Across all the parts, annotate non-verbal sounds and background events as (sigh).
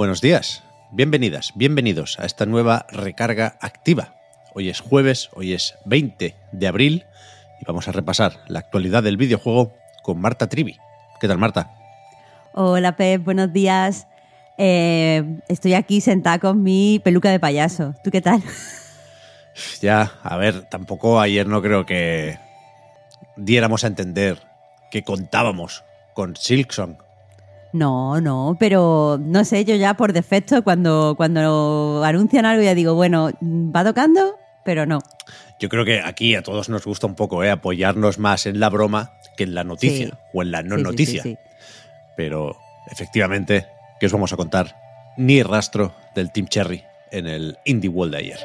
Buenos días, bienvenidas, bienvenidos a esta nueva recarga activa. Hoy es jueves, hoy es 20 de abril y vamos a repasar la actualidad del videojuego con Marta Trivi. ¿Qué tal, Marta? Hola Pep, buenos días. Eh, estoy aquí sentada con mi peluca de payaso. ¿Tú qué tal? (laughs) Ya, a ver, tampoco ayer no creo que diéramos a entender que contábamos con Silksong. No, no, pero no sé, yo ya por defecto cuando, cuando anuncian algo ya digo, bueno, va tocando, pero no. Yo creo que aquí a todos nos gusta un poco ¿eh? apoyarnos más en la broma que en la noticia Sí. o en la no Sí, noticia. sí. Pero efectivamente, ¿qué os vamos a contar? Ni rastro del Team Cherry en el Indie World de ayer.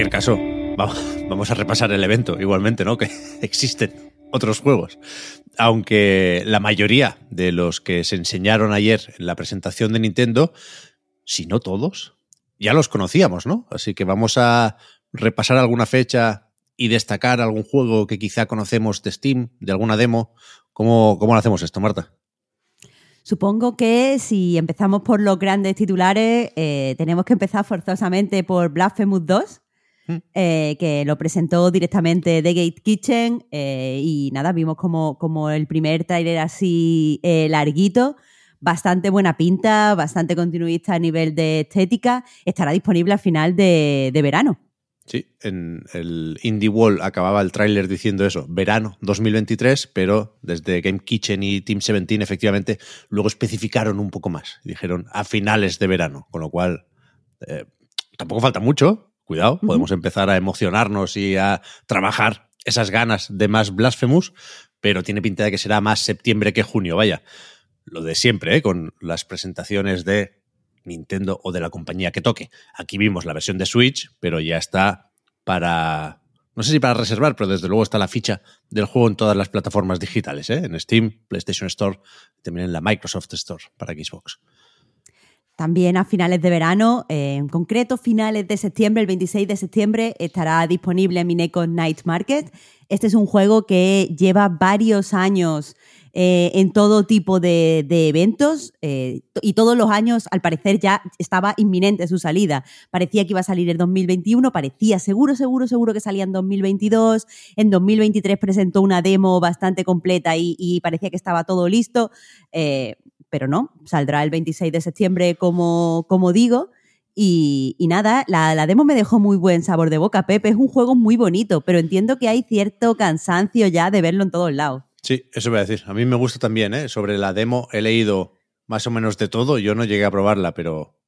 Cualquier caso, va- (laughs) vamos a repasar el evento igualmente, ¿no? Que (laughs) existen otros juegos. Aunque la mayoría de los que se enseñaron ayer en la presentación de Nintendo, si no todos, ya los conocíamos, ¿no? Así que vamos a repasar alguna fecha y destacar algún juego que quizá conocemos de Steam, de alguna demo. ¿Cómo, cómo lo hacemos esto, Marta? Supongo que si empezamos por los grandes titulares, eh, tenemos que empezar forzosamente por Blasphemous 2, Mm. Eh, que lo presentó directamente The Gate Kitchen eh, y nada, vimos como, como el primer tráiler así eh, larguito, bastante buena pinta, bastante continuista a nivel de estética, estará disponible a final de, de verano. Sí, en el Indie Wall acababa el tráiler diciendo eso, verano 2023, pero desde Game Kitchen y Team 17 efectivamente luego especificaron un poco más. Dijeron a finales de verano, con lo cual eh, tampoco falta mucho. Cuidado, podemos empezar a emocionarnos y a trabajar esas ganas de más Blasphemous, pero tiene pinta de que será más septiembre que junio, vaya. Lo de siempre, ¿eh? con las presentaciones de Nintendo o de la compañía que toque. Aquí vimos la versión de Switch, pero ya está para. No sé si para reservar, pero desde luego está la ficha del juego en todas las plataformas digitales, ¿eh? en Steam, PlayStation Store, también en la Microsoft Store para Xbox. También a finales de verano, eh, en concreto finales de septiembre, el 26 de septiembre, estará disponible Mineco Night Market. Este es un juego que lleva varios años eh, en todo tipo de, eventos eh, y todos los años, al parecer, ya estaba inminente su salida. Parecía que iba a salir en 2021, parecía seguro, seguro, seguro que salía en 2022. En 2023 presentó una demo bastante completa y parecía que estaba todo listo. Pero no, saldrá el 26 de septiembre, como, como digo. Y, y nada, la, la demo me dejó muy buen sabor de boca, Pepe. Es un juego muy bonito, pero entiendo que hay cierto cansancio ya de verlo en todos lados. Sí, eso voy a decir. A mí me gusta también, ¿eh? Sobre la demo he leído más o menos de todo. Yo no llegué a probarla, pero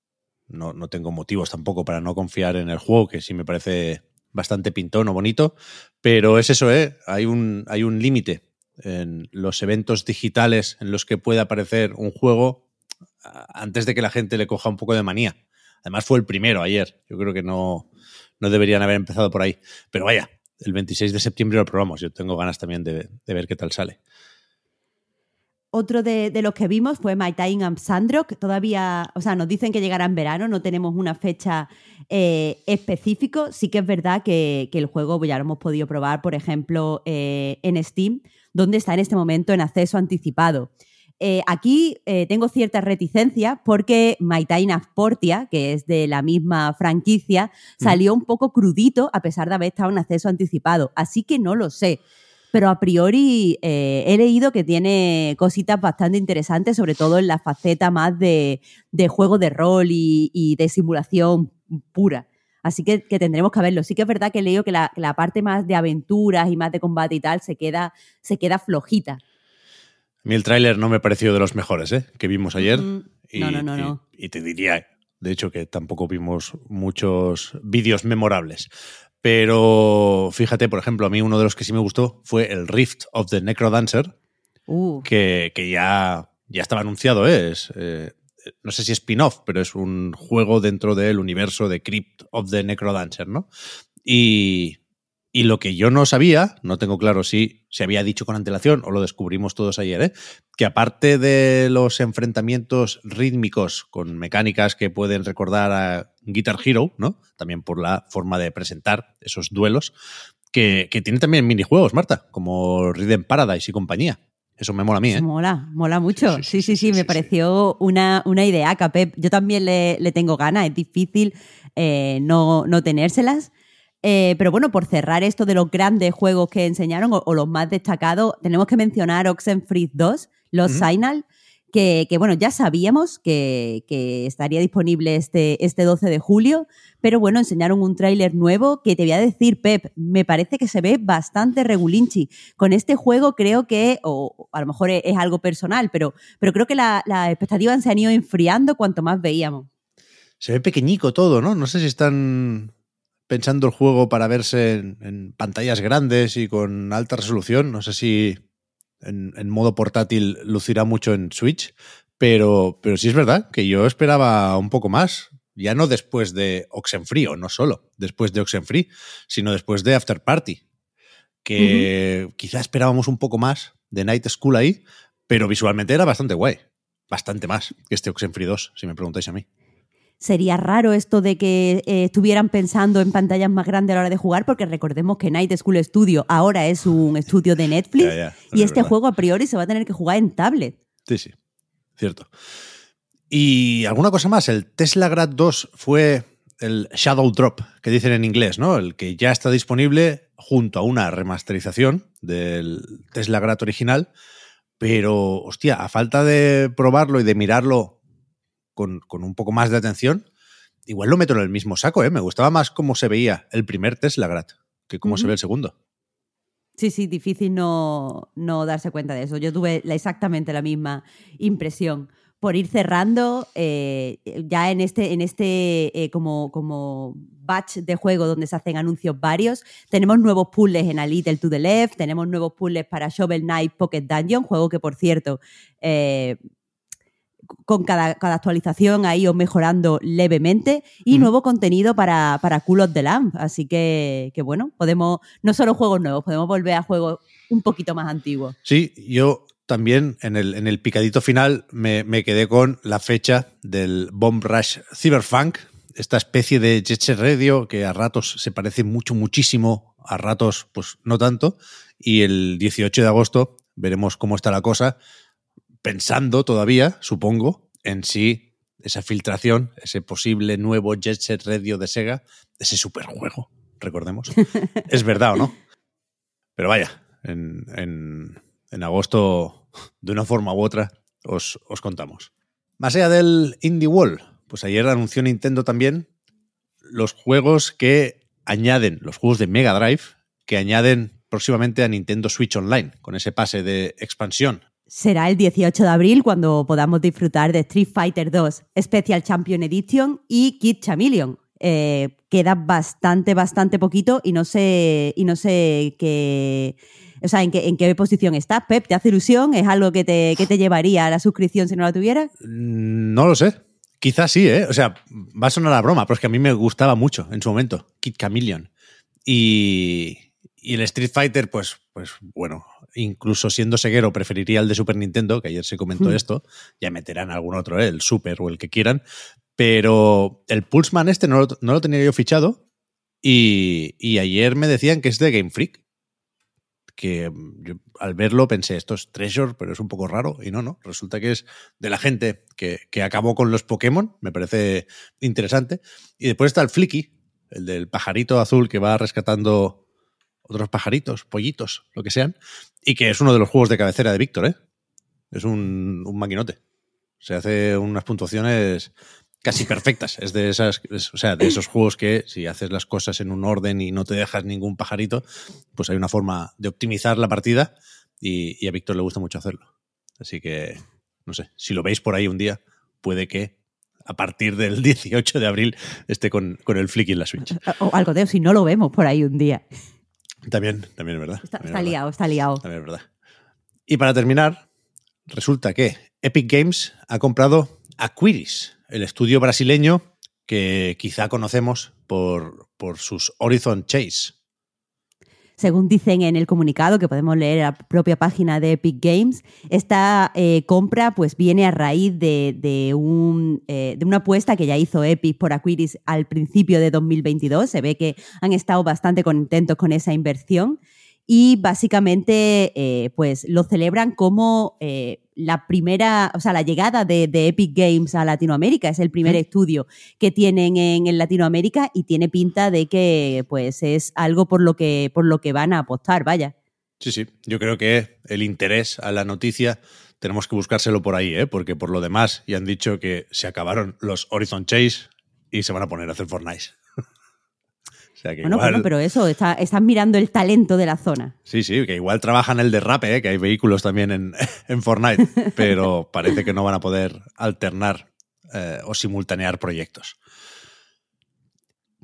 no, no tengo motivos tampoco para no confiar en el juego, que sí me parece bastante pintón o bonito. Pero es eso, ¿eh? Hay un, hay un límite en los eventos digitales en los que puede aparecer un juego antes de que la gente le coja un poco de manía. Además fue el primero ayer. Yo creo que no, no deberían haber empezado por ahí. Pero vaya, el 26 de septiembre lo probamos. Yo tengo ganas también de, de ver qué tal sale. Otro de, de los que vimos fue My Time and Sandrock. Todavía, o sea, nos dicen que llegará en verano, no tenemos una fecha eh, específico. Sí que es verdad que, que el juego ya lo hemos podido probar, por ejemplo, eh, en Steam, donde está en este momento en acceso anticipado. Eh, aquí tengo cierta reticencia porque My Time and Portia, que es de la misma franquicia, salió un poco crudito a pesar de haber estado en acceso anticipado. Así que no lo sé pero a priori eh, he leído que tiene cositas bastante interesantes, sobre todo en la faceta más de, de juego de rol y, y de simulación pura. Así que, que, tendremos que verlo. Sí que es verdad que leo que la, la, parte más de aventuras y más de combate y tal se queda, se queda flojita. A mí el tráiler no me pareció de los mejores, ¿eh? Que vimos ayer. Mm, y, no, no, no, y- no. y te diría, de hecho, que tampoco vimos muchos vídeos memorables. Pero fíjate, por ejemplo, a mí uno de los que sí me gustó fue el Rift of the Necrodancer, Uh, que, que ya, ya estaba anunciado, ¿eh? es, eh, no sé si es spin-off, pero es un juego dentro del universo de Crypt of the Necrodancer, ¿no? Y, y lo que yo no sabía, no tengo claro si se había dicho con antelación o lo descubrimos todos ayer, ¿eh? que aparte de los enfrentamientos rítmicos con mecánicas que pueden recordar a Guitar Hero, ¿no? También por la forma de presentar esos duelos, que, que tiene también minijuegos, Marta, como Rhythm Paradise y compañía. Eso me mola a mí, ¿eh? Mola, mola mucho. Sí, Sí, sí, sí, sí, sí, sí, me sí, pareció Una, una idea, Pep. Yo también le, le tengo ganas, es difícil eh, no, no tenérselas. Eh, pero bueno, por cerrar esto de los grandes juegos que enseñaron, o, o los más destacados, tenemos que mencionar Oxenfree 2, Los. Signal, que, que, bueno, ya sabíamos que, que estaría disponible este, este 12 de julio, pero bueno, enseñaron un tráiler nuevo que te voy a decir, Pep, me parece que se ve bastante regulinchi. Con este juego creo que, o a lo mejor es, es algo personal, pero, pero creo que la- las expectativas se han ido enfriando cuanto más veíamos. Se ve pequeñico todo, ¿no? No sé si están pensando el juego para verse en, en pantallas grandes y con alta resolución. No sé si en, en modo portátil lucirá mucho en Switch, pero, pero sí es verdad que yo esperaba un poco más. Ya no después de Oxenfree, o no solo después de Oxenfree, sino después de After Party. Que quizá esperábamos un poco más de Night School ahí, pero visualmente era bastante guay. Bastante más que este Oxenfree 2, si me preguntáis a mí. Sería raro esto de que eh, estuvieran pensando en pantallas más grandes a la hora de jugar, porque recordemos que Night School Studio ahora es un estudio de Netflix y es este verdad. juego a priori se va a tener que jugar en tablet. Sí, sí, cierto. Y alguna cosa más, el Tesla Grad 2 fue el Shadow Drop, que dicen en inglés, ¿no? El que ya está disponible junto a una remasterización del Tesla Grad original, pero, hostia, a falta de probarlo y de mirarlo con, con un poco más de atención, igual lo meto en el mismo saco, ¿eh? Me gustaba más cómo se veía el primer Tesla Grad que cómo se ve el segundo. Sí, sí, difícil no, no darse cuenta de eso. Yo tuve la- exactamente la misma impresión. Por ir cerrando, eh, ya en este, en este eh, como, como batch de juego donde se hacen anuncios varios, tenemos nuevos puzzles en A Little to the Left, tenemos nuevos puzzles para Shovel Knight Pocket Dungeon, juego que por cierto, eh, con cada, cada actualización ha ido mejorando levemente, y Ujú. nuevo contenido para, para Cool of the Lamp. Así que, que bueno, podemos, no solo juegos nuevos, podemos volver a juegos un poquito más antiguos. Sí, yo también en el, en el picadito final me, me quedé con la fecha del Bomb Rush Cyberpunk, esta especie de Jet Set Radio que a ratos se parece mucho, muchísimo, a ratos pues no tanto, y el 18 de agosto veremos cómo está la cosa, pensando todavía, supongo, en si esa filtración, ese posible nuevo Jet Set Radio de Sega, ese superjuego, recordemos, (laughs) es verdad o no. Pero vaya, en, en- en agosto, de una forma u otra, os, os contamos. Más allá del Indie Wall, pues ayer anunció Nintendo también los juegos que añaden, los juegos de Mega Drive, que añaden próximamente a Nintendo Switch Online, con ese pase de expansión. Será el 18 de abril cuando podamos disfrutar de Street Fighter 2 Special Champion Edition y Kid Chameleon. Eh, queda bastante, bastante poquito y no sé, y no sé qué, o sea, en qué, en qué posición estás. Pep, ¿te hace ilusión? ¿Es algo que te, que te llevaría a la suscripción si no la tuvieras? Mm, No lo sé. Quizás sí, ¿eh? O sea, va a sonar a broma, pero es que a mí me gustaba mucho en su momento, Kid Chameleon. Y, y el Street Fighter, pues, pues bueno, incluso siendo ceguero, preferiría el de Super Nintendo, que ayer se comentó Hmm. esto. Ya meterán algún otro, ¿eh? el Super o el que quieran. Pero el Pulseman este no lo, no lo tenía yo fichado. Y, y ayer me decían que es de Game Freak. Que yo al verlo pensé, esto es Treasure, pero es un poco raro. Y no, no. Resulta que es de la gente que, que acabó con los Pokémon. Me parece interesante. Y después está el Flicky, el del pajarito azul que va rescatando otros pajaritos, pollitos, lo que sean. Y que es uno de los juegos de cabecera de Víctor, ¿eh? Es un, maquinote. Se hace unas puntuaciones casi perfectas. Es de esas, es- o sea, de esos juegos que si haces las cosas en un orden y no te dejas ningún pajarito, pues hay una forma de optimizar la partida y, a Víctor le gusta mucho hacerlo. Así que, no sé, si lo veis por ahí un día, puede que a partir del 18 de abril esté con, con el flick en la Switch. O al contrario, si no lo vemos por ahí un día. También, también es verdad. Está, también está es verdad. liado, está liado. También es verdad. Y para terminar, resulta que Epic Games ha comprado Aquiris, el estudio brasileño que quizá conocemos por, por sus Horizon Chase. Según dicen en el comunicado que podemos leer en la propia página de Epic Games, esta eh, compra pues viene a raíz de, de un, eh, de una apuesta que ya hizo Epic por Aquiris al principio de 2022. Se ve que han estado bastante contentos con esa inversión y básicamente eh, pues lo celebran como la primera, o sea, la llegada de, de Epic Games a Latinoamérica. Es el primer estudio que tienen en, en Latinoamérica y tiene pinta de que pues es algo por lo que, por lo que van a apostar, vaya. Sí, sí. Yo creo que el interés a la noticia tenemos que buscárselo por ahí, ¿eh? porque por lo demás ya han dicho que se acabaron los Horizon Chase y se van a poner a hacer Fortnite. Sea que Bueno, igual, bueno, pero eso, está, están mirando el talento de la zona. Sí, sí, que igual trabajan el derrape, ¿eh? que hay vehículos también en, (laughs) en Fortnite, pero (laughs) parece que no van a poder alternar eh, o simultanear proyectos.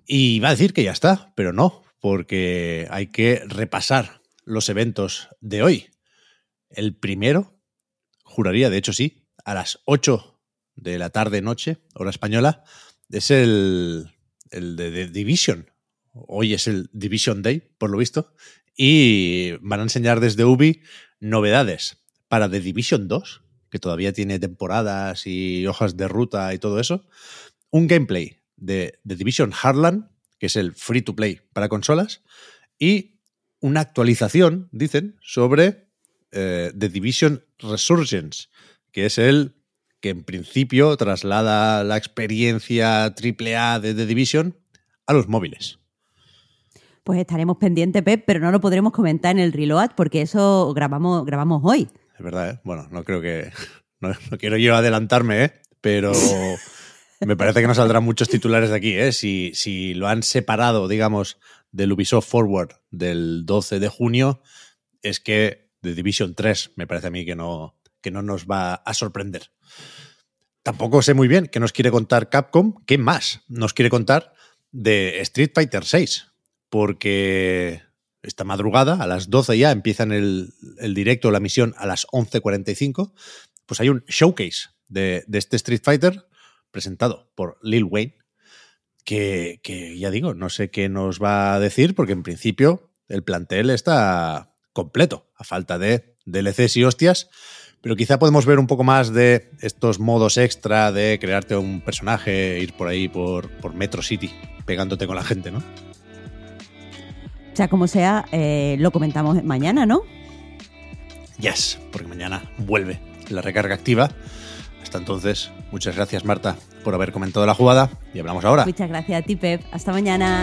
Y iba a decir que ya está, pero no, porque hay que repasar los eventos de hoy. El primero, juraría, de hecho sí, a las 8 de la tarde-noche, hora española, es el, el de, The Division. Hoy es el Division Day, por lo visto. Y van a enseñar desde Ubi novedades para The Division 2, que todavía tiene temporadas y hojas de ruta y todo eso. Un gameplay de The Division Heartland, que es el free to play para consolas. Y una actualización, dicen, sobre eh, The Division Resurgence, que es el que en principio traslada la experiencia AAA de The Division a los móviles. Pues estaremos pendientes, Pep, pero no lo podremos comentar en el reload porque eso grabamos, grabamos hoy. Es verdad, ¿eh? Bueno, no creo que. (laughs) No, no quiero yo adelantarme, ¿eh? Pero (laughs) me parece que no saldrán muchos titulares de aquí, ¿eh? Si, si lo han separado, digamos, del Ubisoft Forward del 12 de junio, es que The Division 3 me parece a mí que no, que no nos va a sorprender. Tampoco sé muy bien qué nos quiere contar Capcom, qué más nos quiere contar de Street Fighter 6, porque esta madrugada, a las 12 ya, empiezan el, el directo, la misión a las 11.45, pues hay un showcase de, de, este Street Fighter presentado por Lil Wayne, que, que, ya digo, no sé qué nos va a decir, porque en principio el plantel está completo, a falta de DLCs y hostias, pero quizá podemos ver un poco más de estos modos extra de crearte un personaje, ir por ahí por, por Metro City, pegándote con la gente, ¿no? Sea, como sea, eh, lo comentamos mañana, ¿no? Yes, porque mañana vuelve la recarga activa. Hasta entonces, muchas gracias Marta por haber comentado la jugada y hablamos ahora. Muchas gracias a ti, Pep. Hasta mañana.